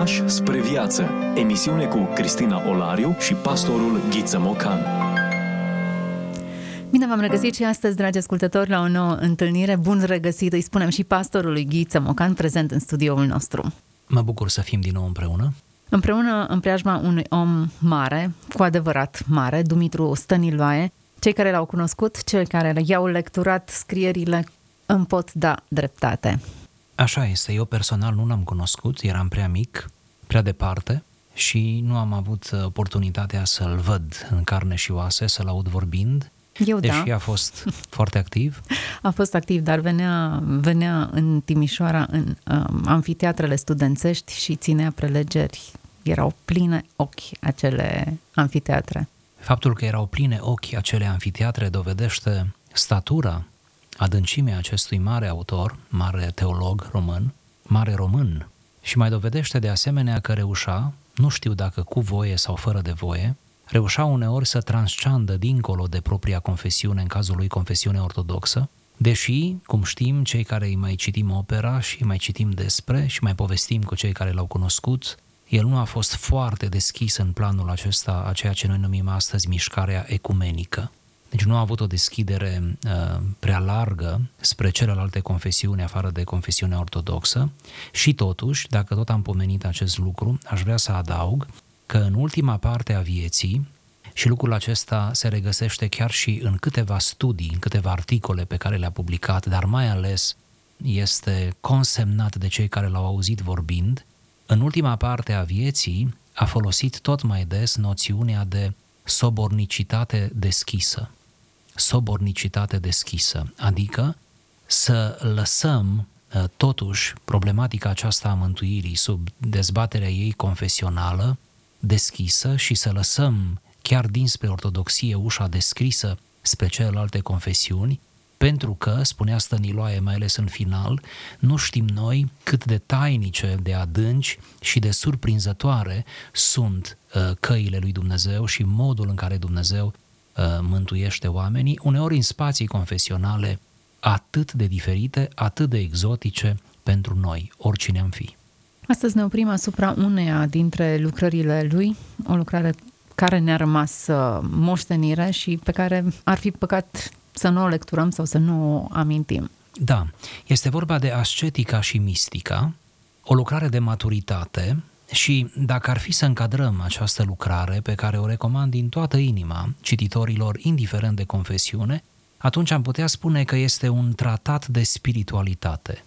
Pași spre viață. Emisiune cu Cristina Olariu și pastorul Ghiță Mocan. Bine v-am regăsit și astăzi, dragi ascultători, la o nouă întâlnire. Bun regăsit, îi spunem și pastorului Ghiță Mocan, prezent în studioul nostru. Mă bucur să fim din nou împreună. Împreună în preajma unui om mare, cu adevărat mare, Dumitru Stăniloae, cei care l-au cunoscut, cei care i-au lecturat scrierile, îmi pot da dreptate. Așa este, eu personal nu l-am cunoscut, eram prea mic, prea departe și nu am avut oportunitatea să-l văd în carne și oase, să-l aud vorbind, eu deși da. a fost foarte activ. A fost activ, dar venea, venea în Timișoara, în um, amfiteatrele studențești și ținea prelegeri. Erau pline ochi acele amfiteatre. Faptul că erau pline ochi acele amfiteatre dovedește statura, adâncimea acestui mare autor, mare teolog român, mare român, și mai dovedește de asemenea că reușea, nu știu dacă cu voie sau fără de voie, reușea uneori să transceandă dincolo de propria confesiune, în cazul lui confesiune ortodoxă, deși, cum știm, cei care îi mai citim opera și mai citim despre și mai povestim cu cei care l-au cunoscut, el nu a fost foarte deschis în planul acesta a ceea ce noi numim astăzi mișcarea ecumenică. Deci nu a avut o deschidere uh, prea largă spre celelalte confesiuni afară de confesiunea ortodoxă și totuși, dacă tot am pomenit acest lucru, aș vrea să adaug că în ultima parte a vieții, și lucrul acesta se regăsește chiar și în câteva studii, în câteva articole pe care le-a publicat, dar mai ales este consemnat de cei care l-au auzit vorbind, în ultima parte a vieții a folosit tot mai des noțiunea de sobornicitate deschisă. Sobornicitate deschisă, adică să lăsăm ă, totuși problematica aceasta a mântuirii sub dezbaterea ei confesională deschisă și să lăsăm chiar dinspre ortodoxie ușa descrisă spre celelalte confesiuni, pentru că, spunea Stăniloae mai ales în final, nu știm noi cât de tainice, de adânci și de surprinzătoare sunt uh, căile lui Dumnezeu și modul în care Dumnezeu uh, mântuiește oamenii, uneori în spații confesionale atât de diferite, atât de exotice pentru noi, oricine am fi. Astăzi ne oprim asupra uneia dintre lucrările lui, o lucrare care ne-a rămas uh, moștenire și pe care ar fi păcat să nu o lecturăm sau să nu o amintim. Da, este vorba de ascetica și mistica, o lucrare de maturitate și dacă ar fi să încadrăm această lucrare pe care o recomand din toată inima cititorilor, indiferent de confesiune, atunci am putea spune că este un tratat de spiritualitate.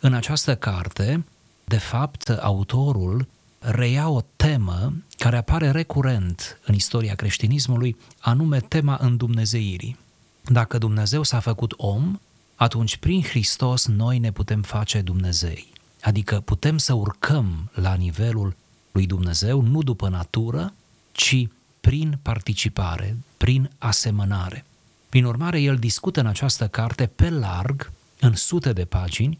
În această carte, de fapt, autorul reia o temă care apare recurent în istoria creștinismului, anume tema îndumnezeirii. Dacă Dumnezeu s-a făcut om, atunci prin Hristos noi ne putem face Dumnezei. Adică putem să urcăm la nivelul lui Dumnezeu, nu după natură, ci prin participare, prin asemănare. Prin urmare, el discută în această carte pe larg, în sute de pagini,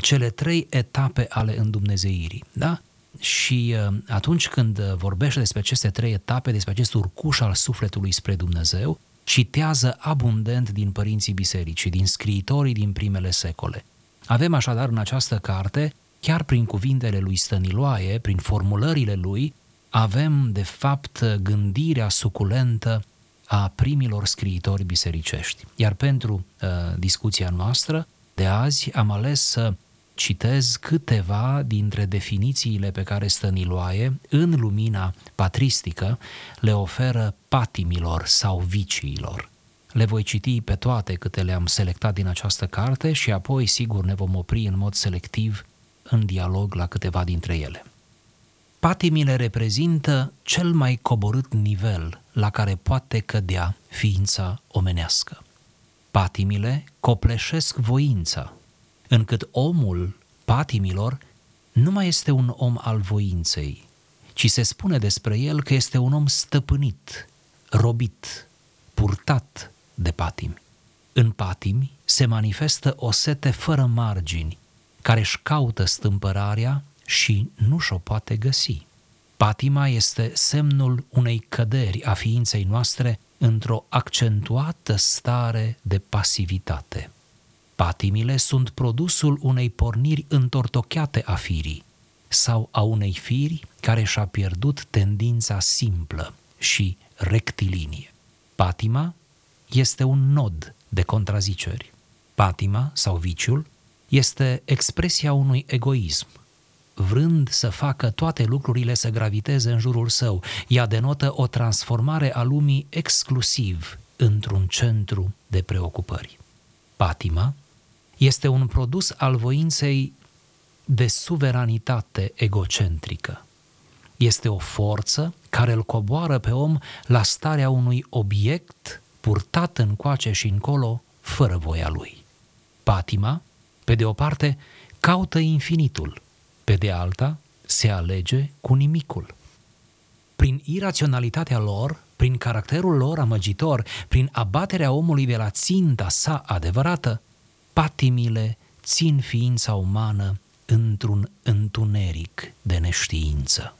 cele trei etape ale îndumnezeirii. Da? Și uh, atunci când vorbește despre aceste trei etape, despre acest urcuș al sufletului spre Dumnezeu, citează abundent din părinții bisericii, din scriitorii din primele secole. Avem așadar în această carte, chiar prin cuvintele lui Stăniloae, prin formulările lui, avem de fapt gândirea suculentă a primilor scriitori bisericești. Iar pentru uh, discuția noastră de azi am ales să citez câteva dintre definițiile pe care Stăniloae, în lumina patristică, le oferă patimilor sau viciilor. Le voi citi pe toate câte le-am selectat din această carte și apoi, sigur, ne vom opri în mod selectiv în dialog la câteva dintre ele. Patimile reprezintă cel mai coborât nivel la care poate cădea ființa omenească. Patimile copleșesc voința, încât omul patimilor nu mai este un om al voinței, ci se spune despre el că este un om stăpânit, robit, purtat de patimi. În patimi se manifestă o sete fără margini, care își caută stâmpărarea și nu și-o poate găsi. Patima este semnul unei căderi a ființei noastre într-o accentuată stare de pasivitate. Patimile sunt produsul unei porniri întortocheate a firii. sau a unei firi care și-a pierdut tendința simplă și rectilinie. Patima este un nod de contraziceri. Patima sau viciul este expresia unui egoism, vrând să facă toate lucrurile să graviteze în jurul său. Ea denotă o transformare a lumii exclusiv într-un centru de preocupări. Patima este un produs al voinței de suveranitate egocentrică. Este o forță care îl coboară pe om la starea unui obiect purtat încoace și încolo fără voia lui. Patima, pe de o parte, caută infinitul, pe de alta, se alege cu nimicul. Prin iraționalitatea lor, prin caracterul lor amăgitor, prin abaterea omului de la ținta sa adevărată, patimile țin ființa umană într-un întuneric de neștiință.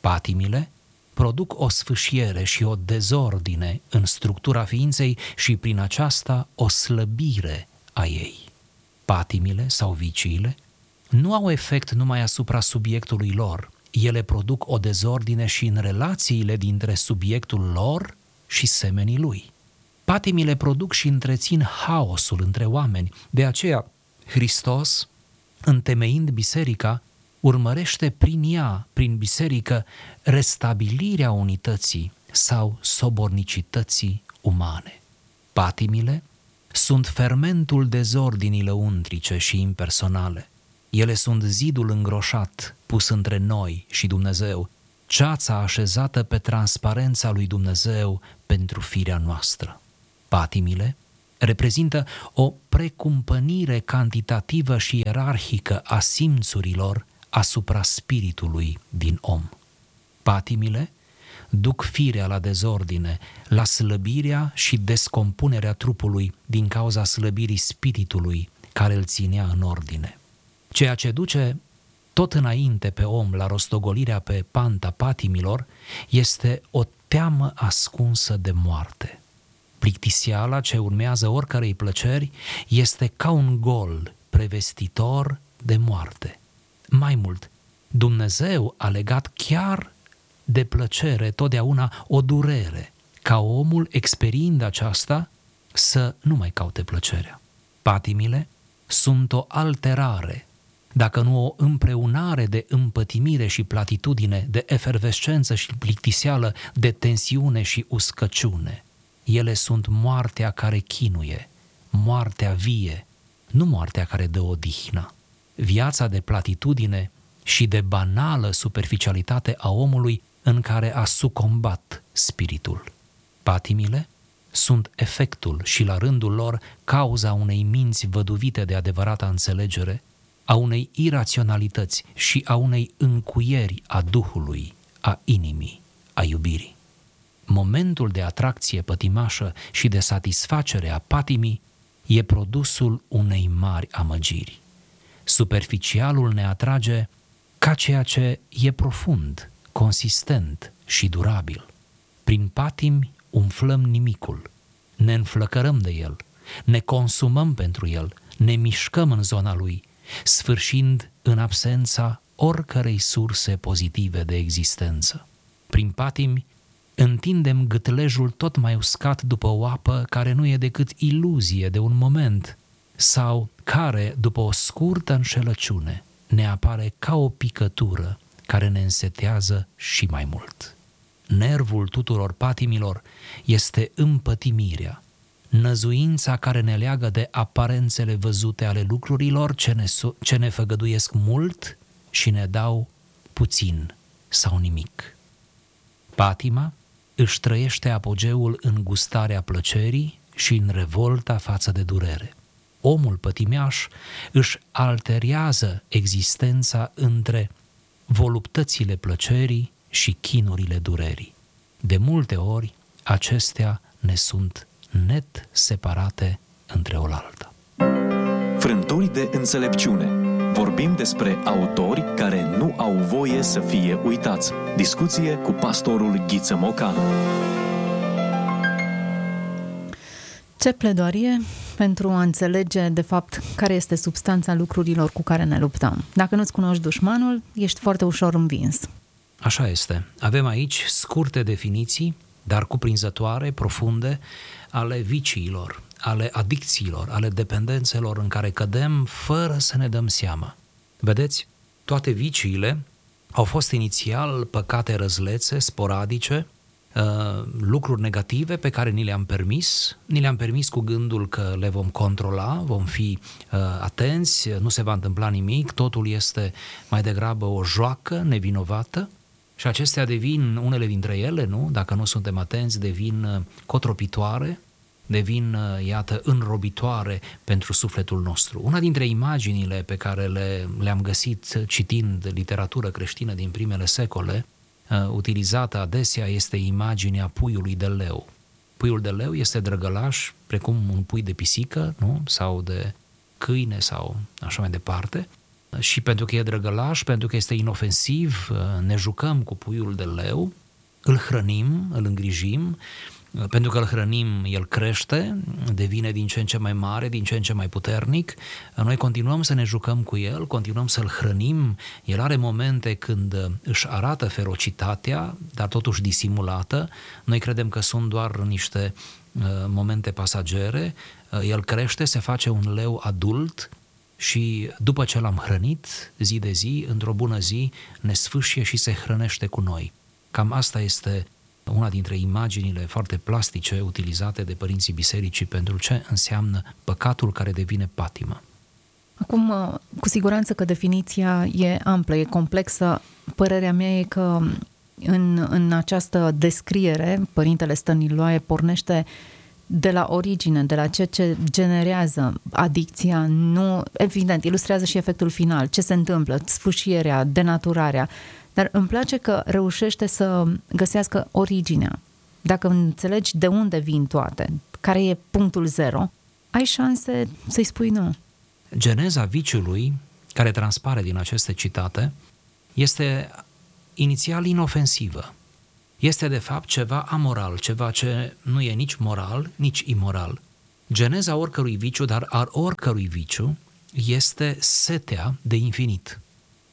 Patimile produc o sfâșiere și o dezordine în structura ființei și prin aceasta o slăbire a ei. Patimile sau viciile nu au efect numai asupra subiectului lor, ele produc o dezordine și în relațiile dintre subiectul lor și semenii lui. Patimile produc și întrețin haosul între oameni, de aceea Hristos, întemeind biserica, urmărește prin ea, prin biserică, restabilirea unității sau sobornicității umane. Patimile sunt fermentul dezordinii lăuntrice și impersonale. Ele sunt zidul îngroșat pus între noi și Dumnezeu, ceața așezată pe transparența lui Dumnezeu pentru firea noastră. Patimile reprezintă o precumpănire cantitativă și ierarhică a simțurilor asupra spiritului din om. Patimile duc firea la dezordine, la slăbirea și descompunerea trupului din cauza slăbirii spiritului care îl ținea în ordine. Ceea ce duce tot înainte pe om la rostogolirea pe panta patimilor este o teamă ascunsă de moarte. Plictisiala ce urmează oricărei plăceri este ca un gol prevestitor de moarte. Mai mult, Dumnezeu a legat chiar de plăcere totdeauna o durere, ca omul experiind aceasta să nu mai caute plăcerea. Patimile sunt o alterare, dacă nu o împreunare de împătimire și platitudine, de efervescență și plictiseală, de tensiune și uscăciune. Ele sunt moartea care chinuie, moartea vie, nu moartea care dă odihnă viața de platitudine și de banală superficialitate a omului în care a sucombat spiritul. Patimile sunt efectul și la rândul lor cauza unei minți văduvite de adevărata înțelegere, a unei iraționalități și a unei încuieri a Duhului, a inimii, a iubirii. Momentul de atracție pătimașă și de satisfacere a patimii e produsul unei mari amăgiri. Superficialul ne atrage ca ceea ce e profund, consistent și durabil. Prin patimi umflăm nimicul, ne înflăcărăm de el, ne consumăm pentru el, ne mișcăm în zona lui, sfârșind în absența oricărei surse pozitive de existență. Prin patimi întindem gâtlejul tot mai uscat după o apă care nu e decât iluzie de un moment, sau care, după o scurtă înșelăciune, ne apare ca o picătură care ne însetează și mai mult. Nervul tuturor patimilor este împătimirea, năzuința care ne leagă de aparențele văzute ale lucrurilor ce ne, ce ne făgăduiesc mult și ne dau puțin sau nimic. Patima își trăiește apogeul în gustarea plăcerii și în revolta față de durere omul pătimeaș își alterează existența între voluptățile plăcerii și chinurile durerii. De multe ori, acestea ne sunt net separate între oaltă. Frânturi de înțelepciune. Vorbim despre autori care nu au voie să fie uitați. Discuție cu pastorul Ghiță Mocanu. Ce pledoarie pentru a înțelege, de fapt, care este substanța lucrurilor cu care ne luptăm. Dacă nu-ți cunoști dușmanul, ești foarte ușor învins. Așa este. Avem aici scurte definiții, dar cuprinzătoare, profunde, ale viciilor, ale adicțiilor, ale dependențelor în care cădem fără să ne dăm seama. Vedeți, toate viciile au fost inițial păcate răzlețe, sporadice, Uh, lucruri negative pe care ni le-am permis, ni le-am permis cu gândul că le vom controla, vom fi uh, atenți, nu se va întâmpla nimic, totul este mai degrabă o joacă nevinovată și acestea devin, unele dintre ele, nu, dacă nu suntem atenți, devin uh, cotropitoare, devin, uh, iată, înrobitoare pentru sufletul nostru. Una dintre imaginile pe care le, le-am găsit citind literatură creștină din primele secole Uh, utilizată adesea este imaginea puiului de leu. Puiul de leu este drăgălaș, precum un pui de pisică, nu? sau de câine sau așa mai departe. Și pentru că e drăgălaș, pentru că este inofensiv, uh, ne jucăm cu puiul de leu, îl hrănim, îl îngrijim, pentru că îl hrănim, el crește, devine din ce în ce mai mare, din ce în ce mai puternic. Noi continuăm să ne jucăm cu el, continuăm să-l hrănim. El are momente când își arată ferocitatea, dar totuși disimulată. Noi credem că sunt doar niște uh, momente pasagere. Uh, el crește, se face un leu adult, și după ce l-am hrănit zi de zi, într-o bună zi, ne sfâșie și se hrănește cu noi. Cam asta este una dintre imaginile foarte plastice utilizate de părinții bisericii pentru ce înseamnă păcatul care devine patimă. Acum, uh, cu siguranță că definiția e amplă, e complexă. Părerea mea e că în, în această descriere, Părintele Stăniloae pornește de la origine, de la ceea ce generează adicția, nu, evident, ilustrează și efectul final, ce se întâmplă, sfâșierea, denaturarea, dar îmi place că reușește să găsească originea. Dacă înțelegi de unde vin toate, care e punctul zero, ai șanse să-i spui nu. Geneza viciului, care transpare din aceste citate, este inițial inofensivă. Este de fapt ceva amoral, ceva ce nu e nici moral, nici imoral. Geneza oricărui viciu, dar al oricărui viciu, este setea de infinit.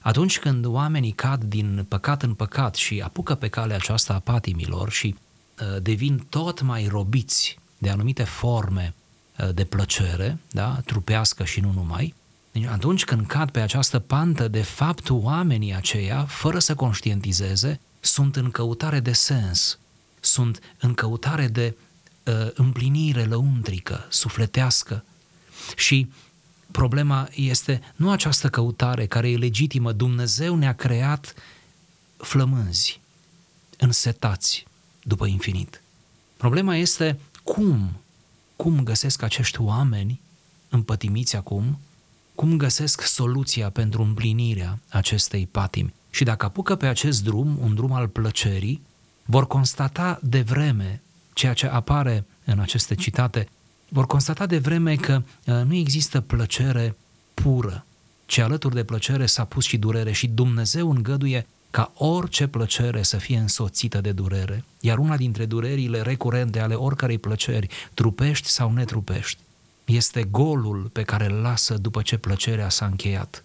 Atunci când oamenii cad din păcat în păcat și apucă pe calea aceasta a patimilor și uh, devin tot mai robiți de anumite forme uh, de plăcere, da, trupească și nu numai, deci atunci când cad pe această pantă, de fapt oamenii aceia, fără să conștientizeze, sunt în căutare de sens, sunt în căutare de uh, împlinire lăuntrică, sufletească. Și Problema este nu această căutare care e legitimă. Dumnezeu ne-a creat flămânzi, însetați după infinit. Problema este cum, cum găsesc acești oameni împătimiți acum, cum găsesc soluția pentru împlinirea acestei patimi. Și dacă apucă pe acest drum, un drum al plăcerii, vor constata de vreme ceea ce apare în aceste citate, vor constata de vreme că uh, nu există plăcere pură, ci alături de plăcere s-a pus și durere și Dumnezeu îngăduie ca orice plăcere să fie însoțită de durere, iar una dintre durerile recurente ale oricărei plăceri, trupești sau netrupești, este golul pe care îl lasă după ce plăcerea s-a încheiat.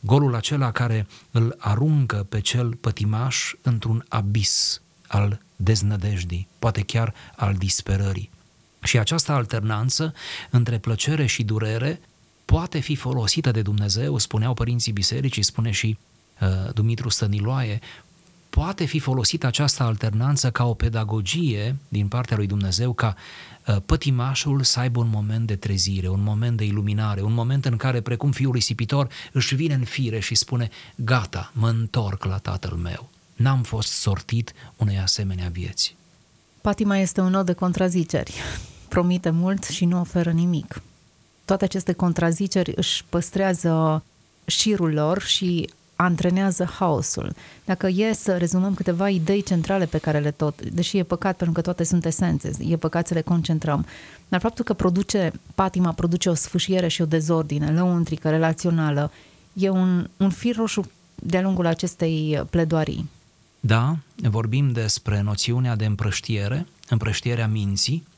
Golul acela care îl aruncă pe cel pătimaș într-un abis al deznădejdii, poate chiar al disperării. Și această alternanță între plăcere și durere poate fi folosită de Dumnezeu, spuneau părinții bisericii, spune și uh, Dumitru Stăniloae, poate fi folosită această alternanță ca o pedagogie din partea lui Dumnezeu, ca uh, pătimașul să aibă un moment de trezire, un moment de iluminare, un moment în care, precum fiul risipitor, își vine în fire și spune, gata, mă întorc la tatăl meu. N-am fost sortit unei asemenea vieți. Patima este un nod de contraziceri promite mult și nu oferă nimic. Toate aceste contraziceri își păstrează șirul lor și antrenează haosul. Dacă e să rezumăm câteva idei centrale pe care le tot, deși e păcat pentru că toate sunt esențe, e păcat să le concentrăm, dar faptul că produce, patima produce o sfâșiere și o dezordine lăuntrică, relațională, e un, un fir roșu de-a lungul acestei pledoarii. Da, vorbim despre noțiunea de împrăștiere, împrăștierea minții,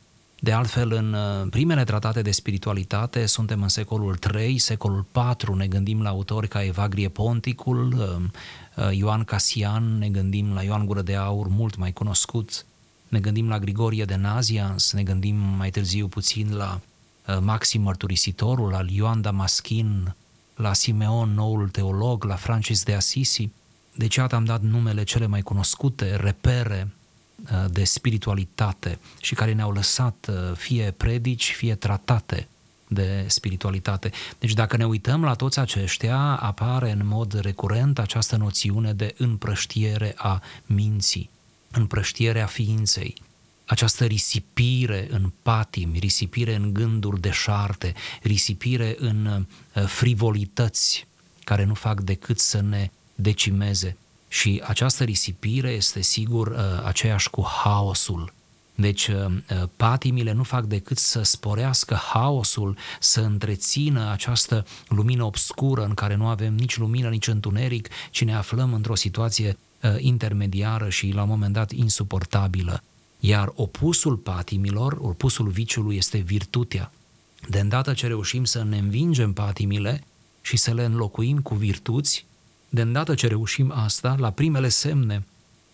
De altfel, în uh, primele tratate de spiritualitate suntem în secolul 3, secolul 4, ne gândim la autori ca Evagrie Ponticul, uh, uh, Ioan Casian, ne gândim la Ioan Gură de Aur, mult mai cunoscut, ne gândim la Grigorie de Nazians, ne gândim mai târziu puțin la Maxim Mărturisitorul, la Ioan Damaschin, la Simeon, noul teolog, la Francis de Assisi. Deci, iată, am dat numele cele mai cunoscute, repere Uh, de spiritualitate și care ne-au lăsat uh, fie predici, fie tratate de spiritualitate. Deci dacă ne uităm la toți aceștia, apare în mod recurent această noțiune de împrăștiere a minții, împrăștiere a ființei, această risipire în patimi, risipire în gânduri deșarte, risipire în uh, frivolități care nu fac decât să ne decimeze. Și această risipire este sigur uh, aceeași cu haosul. Deci uh, uh, patimile nu fac decât să sporească haosul, să întrețină această lumină obscură în care nu avem nici lumină, nici întuneric, ci ne aflăm într-o situație intermediară și la un moment dat insuportabilă. Iar opusul patimilor, opusul viciului este virtutea. De îndată ce reușim să ne învingem patimile și să le înlocuim cu virtuți, de îndată ce reușim asta, la primele semne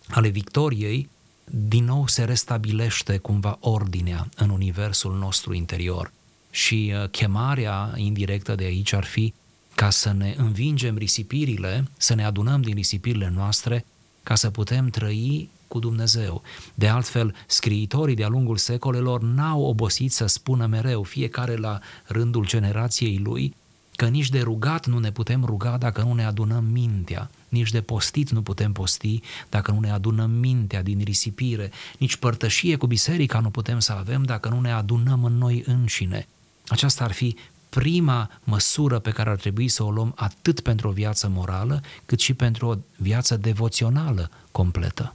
ale victoriei, din nou se restabilește cumva ordinea în universul nostru interior. Și uh, chemarea indirectă de aici ar fi ca să ne învingem risipirile, să ne adunăm din risipirile noastre, ca să putem trăi cu Dumnezeu. De altfel, scriitorii de-a lungul secolelor n-au obosit să spună mereu, fiecare la rândul generației lui, că nici de rugat nu ne putem ruga dacă nu ne adunăm mintea, nici de postit nu putem posti dacă nu ne adunăm mintea din risipire, nici părtășie cu biserica nu putem să avem dacă nu ne adunăm în noi înșine. Aceasta ar fi prima măsură pe care ar trebui să o luăm atât pentru o viață morală, cât și pentru o viață devoțională completă.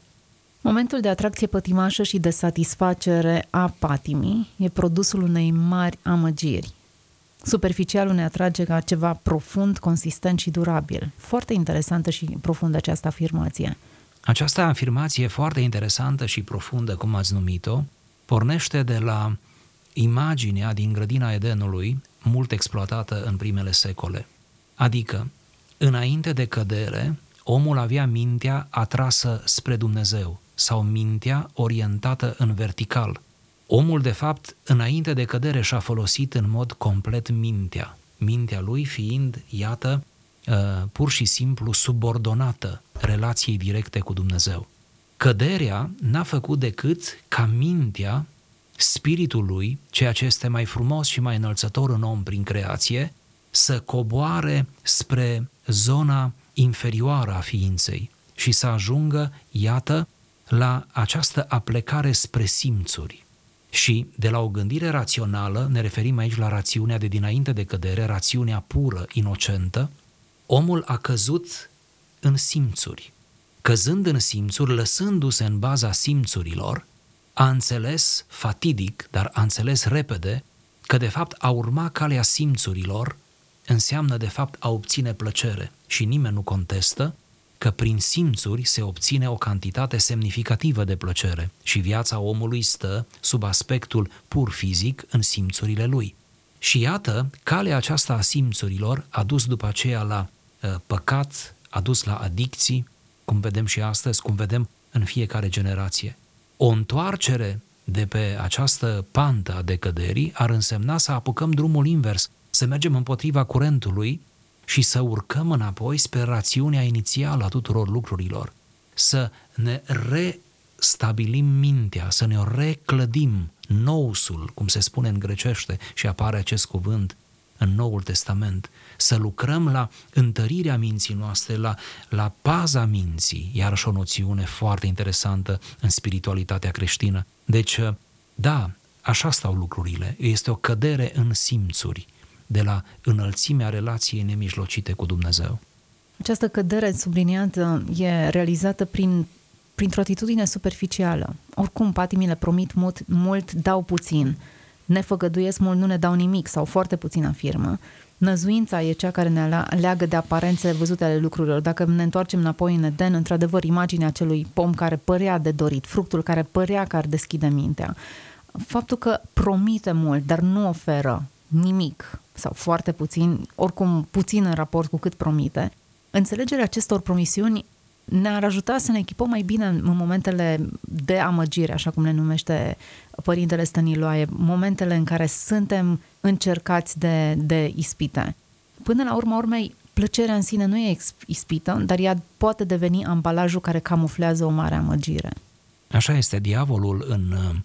Momentul de atracție pătimașă și de satisfacere a patimii e produsul unei mari amăgiri, superficialul ne atrage ca ceva profund, consistent și durabil. Foarte interesantă și profundă această afirmație. Această afirmație foarte interesantă și profundă, cum ați numit-o, pornește de la imaginea din grădina Edenului, mult exploatată în primele secole. Adică, înainte de cădere, omul avea mintea atrasă spre Dumnezeu sau mintea orientată în vertical – Omul, de fapt, înainte de cădere și-a folosit în mod complet mintea, mintea lui fiind, iată, uh, pur și simplu subordonată relației directe cu Dumnezeu. Căderea n-a făcut decât ca mintea, spiritul lui, ceea ce este mai frumos și mai înălțător în om prin creație, să coboare spre zona inferioară a ființei și să ajungă, iată, la această aplecare spre simțuri. Și de la o gândire rațională, ne referim aici la rațiunea de dinainte de cădere, rațiunea pură, inocentă, omul a căzut în simțuri. Căzând în simțuri, lăsându-se în baza simțurilor, a înțeles fatidic, dar a înțeles repede, că de fapt a urma calea simțurilor înseamnă de fapt a obține plăcere și nimeni nu contestă că prin simțuri se obține o cantitate semnificativă de plăcere și viața omului stă sub aspectul pur fizic în simțurile lui. Și iată, calea aceasta a simțurilor a dus după aceea la uh, păcat, a dus la adicții, cum vedem și astăzi, cum vedem în fiecare generație. O întoarcere de pe această pantă a decăderii ar însemna să apucăm drumul invers, să mergem împotriva curentului și să urcăm înapoi spre rațiunea inițială a tuturor lucrurilor, să ne restabilim mintea, să ne reclădim nousul, cum se spune în grecește și apare acest cuvânt în Noul Testament, să lucrăm la întărirea minții noastre, la, la paza minții, iarăși o noțiune foarte interesantă în spiritualitatea creștină. Deci, da, așa stau lucrurile. Este o cădere în simțuri de la înălțimea relației nemijlocite cu Dumnezeu. Această cădere subliniată e realizată prin, printr-o atitudine superficială. Oricum, patimile promit mult, mult, dau puțin. Ne făgăduiesc mult, nu ne dau nimic sau foarte puțin afirmă. Năzuința e cea care ne leagă de aparențele văzute ale lucrurilor. Dacă ne întoarcem înapoi în Eden, într-adevăr, imaginea acelui pom care părea de dorit, fructul care părea că ar deschide mintea, faptul că promite mult, dar nu oferă nimic sau foarte puțin, oricum puțin în raport cu cât promite, înțelegerea acestor promisiuni ne-ar ajuta să ne echipăm mai bine în momentele de amăgire, așa cum le numește Părintele Stăniloae, momentele în care suntem încercați de, de ispite. Până la urma urmei, plăcerea în sine nu e ispită, dar ea poate deveni ambalajul care camuflează o mare amăgire. Așa este, diavolul în uh,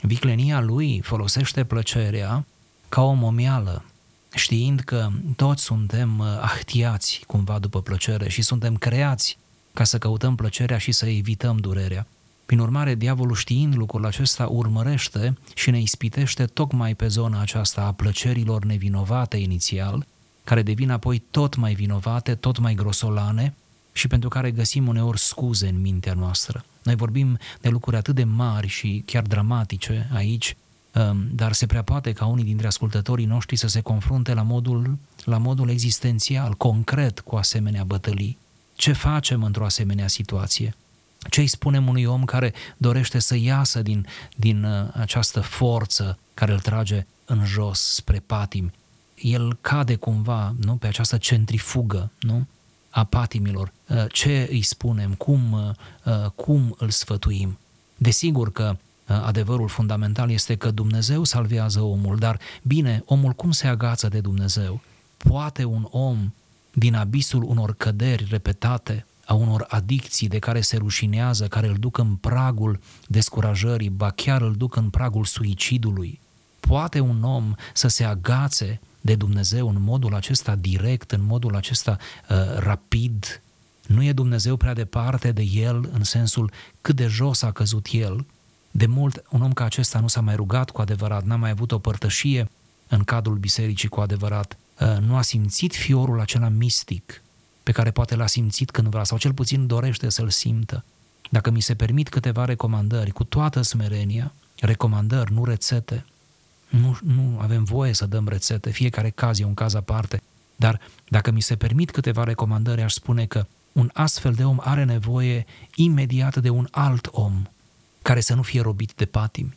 viclenia lui folosește plăcerea ca o momială, știind că toți suntem uh, ahtiați cumva după plăcere și suntem creați ca să căutăm plăcerea și să evităm durerea. Prin urmare, diavolul știind lucrul acesta urmărește și ne ispitește tocmai pe zona aceasta a plăcerilor nevinovate inițial, care devin apoi tot mai vinovate, tot mai grosolane și pentru care găsim uneori scuze în mintea noastră. Noi vorbim de lucruri atât de mari și chiar dramatice aici, um, dar se prea poate ca unii dintre ascultătorii noștri să se confrunte la modul, la modul existențial, concret, cu asemenea bătălii. Ce facem într-o asemenea situație? Ce îi spunem unui om care dorește să iasă din, din uh, această forță care îl trage în jos spre patimi? El cade cumva nu, pe această centrifugă nu, a patimilor. Uh, ce îi spunem? Cum, uh, cum îl sfătuim? Desigur că adevărul fundamental este că Dumnezeu salvează omul, dar bine, omul cum se agață de Dumnezeu? Poate un om din abisul unor căderi repetate, a unor adicții de care se rușinează, care îl duc în pragul descurajării, ba chiar îl duc în pragul suicidului. Poate un om să se agațe de Dumnezeu în modul acesta direct, în modul acesta uh, rapid. Nu e Dumnezeu prea departe de el în sensul cât de jos a căzut el. De mult, un om ca acesta nu s-a mai rugat cu adevărat, n-a mai avut o părtășie în cadrul bisericii cu adevărat. Uh, nu a simțit fiorul acela mistic pe care poate l-a simțit cândva sau cel puțin dorește să-l simtă. Dacă mi se permit câteva recomandări cu toată smerenia, recomandări, nu rețete, nu, nu avem voie să dăm rețete, fiecare caz e un caz aparte, dar dacă mi se permit câteva recomandări, aș spune că un astfel de om are nevoie imediat de un alt om care să nu fie robit de patimi,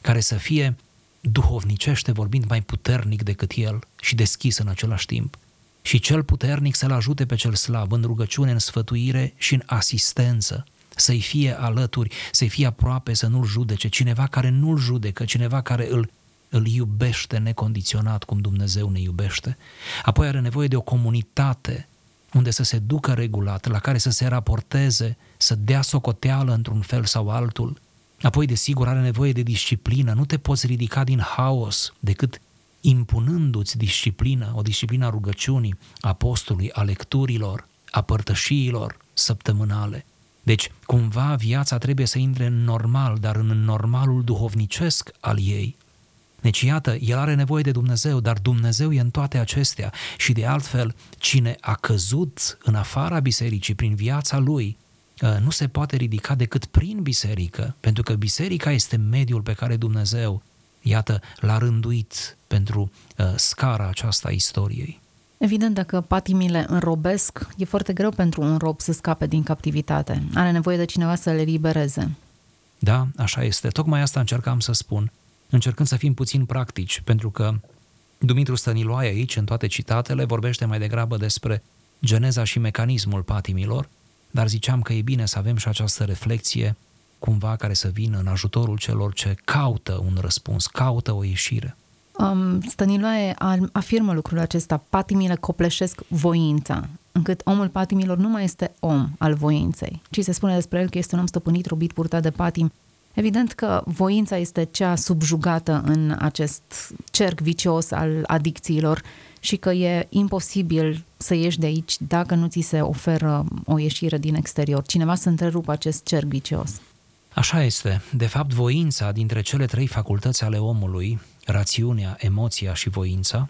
care să fie duhovnicește vorbind mai puternic decât el și deschis în același timp. Și cel puternic să-l ajute pe cel slab în rugăciune, în sfătuire și în asistență, să-i fie alături, să-i fie aproape, să nu-l judece, cineva care nu-l judecă, cineva care îl, îl iubește necondiționat cum Dumnezeu ne iubește. Apoi are nevoie de o comunitate unde să se ducă regulat, la care să se raporteze, să dea socoteală într-un fel sau altul, Apoi, desigur, are nevoie de disciplină. Nu te poți ridica din haos decât impunându-ți disciplină, o disciplină a rugăciunii, a postului, a lecturilor, a părtășiilor săptămânale. Deci, cumva, viața trebuie să intre în normal, dar în normalul duhovnicesc al ei. Deci, iată, el are nevoie de Dumnezeu, dar Dumnezeu e în toate acestea și, de altfel, cine a căzut în afara bisericii prin viața lui, Uh, nu se poate ridica decât prin biserică, pentru că biserica este mediul pe care Dumnezeu, iată, l-a rânduit pentru uh, scara aceasta a istoriei. Evident, dacă patimile înrobesc, e foarte greu pentru un rob să scape din captivitate. Are nevoie de cineva să le libereze. Da, așa este. Tocmai asta încercam să spun, încercând să fim puțin practici, pentru că Dumitru Stăniloae aici, în toate citatele, vorbește mai degrabă despre geneza și mecanismul patimilor, dar ziceam că e bine să avem și această reflexie cumva care să vină în ajutorul celor ce caută un răspuns, caută o ieșire. Um, Stăniloae afirmă lucrul acesta, patimile copleșesc voința, încât omul patimilor nu mai este om al voinței, ci se spune despre el că este un om stăpânit, robit, purtat de patim. Evident că voința este cea subjugată în acest cerc vicios al adicțiilor și că e imposibil să ieși de aici dacă nu ți se oferă o ieșire din exterior. Cineva să întrerupă acest cerc vicios. Așa este. De fapt, voința dintre cele trei facultăți ale omului, rațiunea, emoția și voința,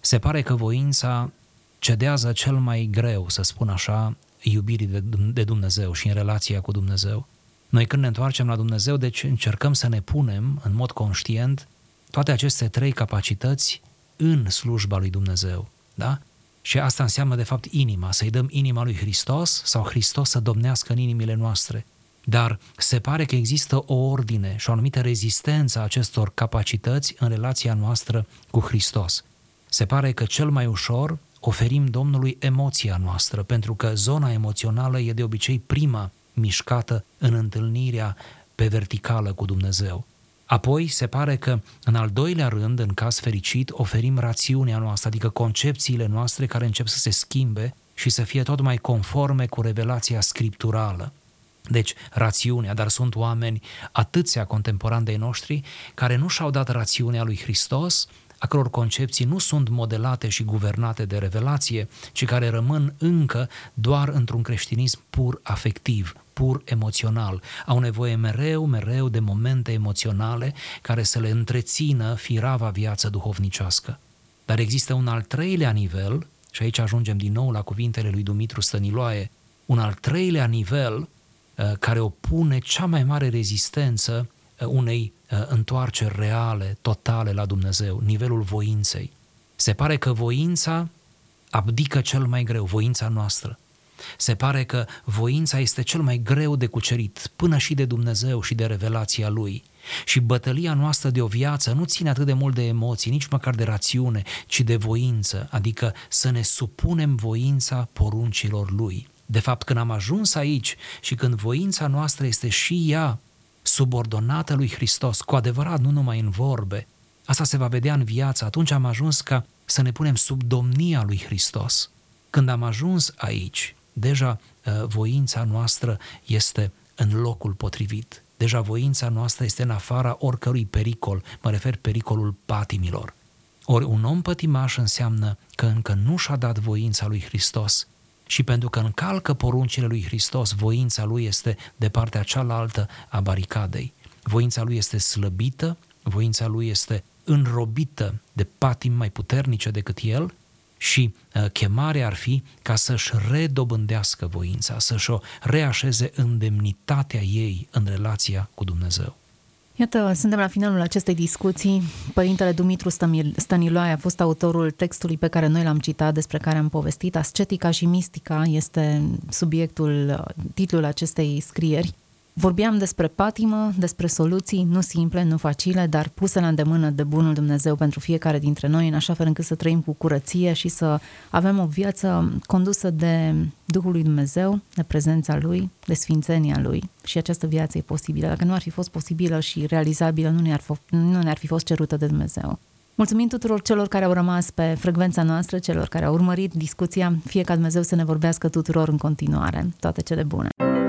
se pare că voința cedează cel mai greu, să spun așa, iubirii de Dumnezeu și în relația cu Dumnezeu. Noi când ne întoarcem la Dumnezeu, deci încercăm să ne punem în mod conștient toate aceste trei capacități în slujba lui Dumnezeu. Da? Și asta înseamnă, de fapt, inima, să-i dăm inima lui Hristos sau Hristos să domnească în inimile noastre. dar se pare că există o ordine și o anumită rezistență a acestor capacități în relația noastră cu Hristos. Se pare că cel mai ușor oferim Domnului emoția noastră, pentru că zona emoțională e de obicei prima mișcată în întâlnirea pe verticală cu Dumnezeu. Apoi se pare că în al doilea rând, în caz fericit, oferim rațiunea noastră, adică concepțiile noastre care încep să se schimbe și să fie tot mai conforme cu revelația scripturală. Deci, rațiunea, dar sunt oameni, atâția contemporani de noștri, care nu și-au dat rațiunea lui Hristos, a căror concepții nu sunt modelate și guvernate de revelație, ci care rămân încă doar într-un creștinism pur afectiv, pur emoțional. Au nevoie mereu, mereu de momente emoționale care să le întrețină firava viață duhovnicească. Dar există un al treilea nivel, și aici ajungem din nou la cuvintele lui Dumitru Stăniloae, un al treilea nivel uh, care opune cea mai mare rezistență uh, unei uh, întoarceri reale, totale la Dumnezeu, nivelul voinței. Se pare că voința abdică cel mai greu, voința noastră. Se pare că voința este cel mai greu de cucerit, până și de Dumnezeu și de revelația Lui. Și bătălia noastră de o viață nu ține atât de mult de emoții, nici măcar de rațiune, ci de voință, adică să ne supunem voința poruncilor Lui. De fapt, când am ajuns aici și când voința noastră este și ea subordonată lui Hristos, cu adevărat nu numai în vorbe, asta se va vedea în viață, atunci am ajuns ca să ne punem sub domnia lui Hristos. Când am ajuns aici, deja uh, voința noastră este în locul potrivit. Deja voința noastră este în afara oricărui pericol, mă refer pericolul patimilor. Ori un om pătimaș înseamnă că încă nu și-a dat voința lui Hristos și pentru că încalcă poruncile lui Hristos, voința lui este de partea cealaltă a baricadei. Voința lui este slăbită, voința lui este înrobită de patim mai puternice decât el și uh, chemarea ar fi ca să-și redobândească voința, să-și o reașeze în demnitatea ei în relația cu Dumnezeu. Iată, suntem la finalul acestei discuții. Părintele Dumitru Stăniloae a fost autorul textului pe care noi l-am citat, despre care am povestit. Ascetica și mistica este subiectul, titlul acestei scrieri. Vorbeam despre patimă, despre soluții nu simple, nu facile, dar puse la îndemână de Bunul Dumnezeu pentru fiecare dintre noi, în așa fel încât să trăim cu curăție și să avem o viață condusă de Duhul lui Dumnezeu, de prezența Lui, de sfințenia Lui. Și această viață e posibilă. Dacă nu ar fi fost posibilă și realizabilă, nu ne-ar, f- nu ne-ar fi fost cerută de Dumnezeu. Mulțumim tuturor celor care au rămas pe frecvența noastră, celor care au urmărit discuția, fie ca Dumnezeu să ne vorbească tuturor în continuare. Toate cele bune!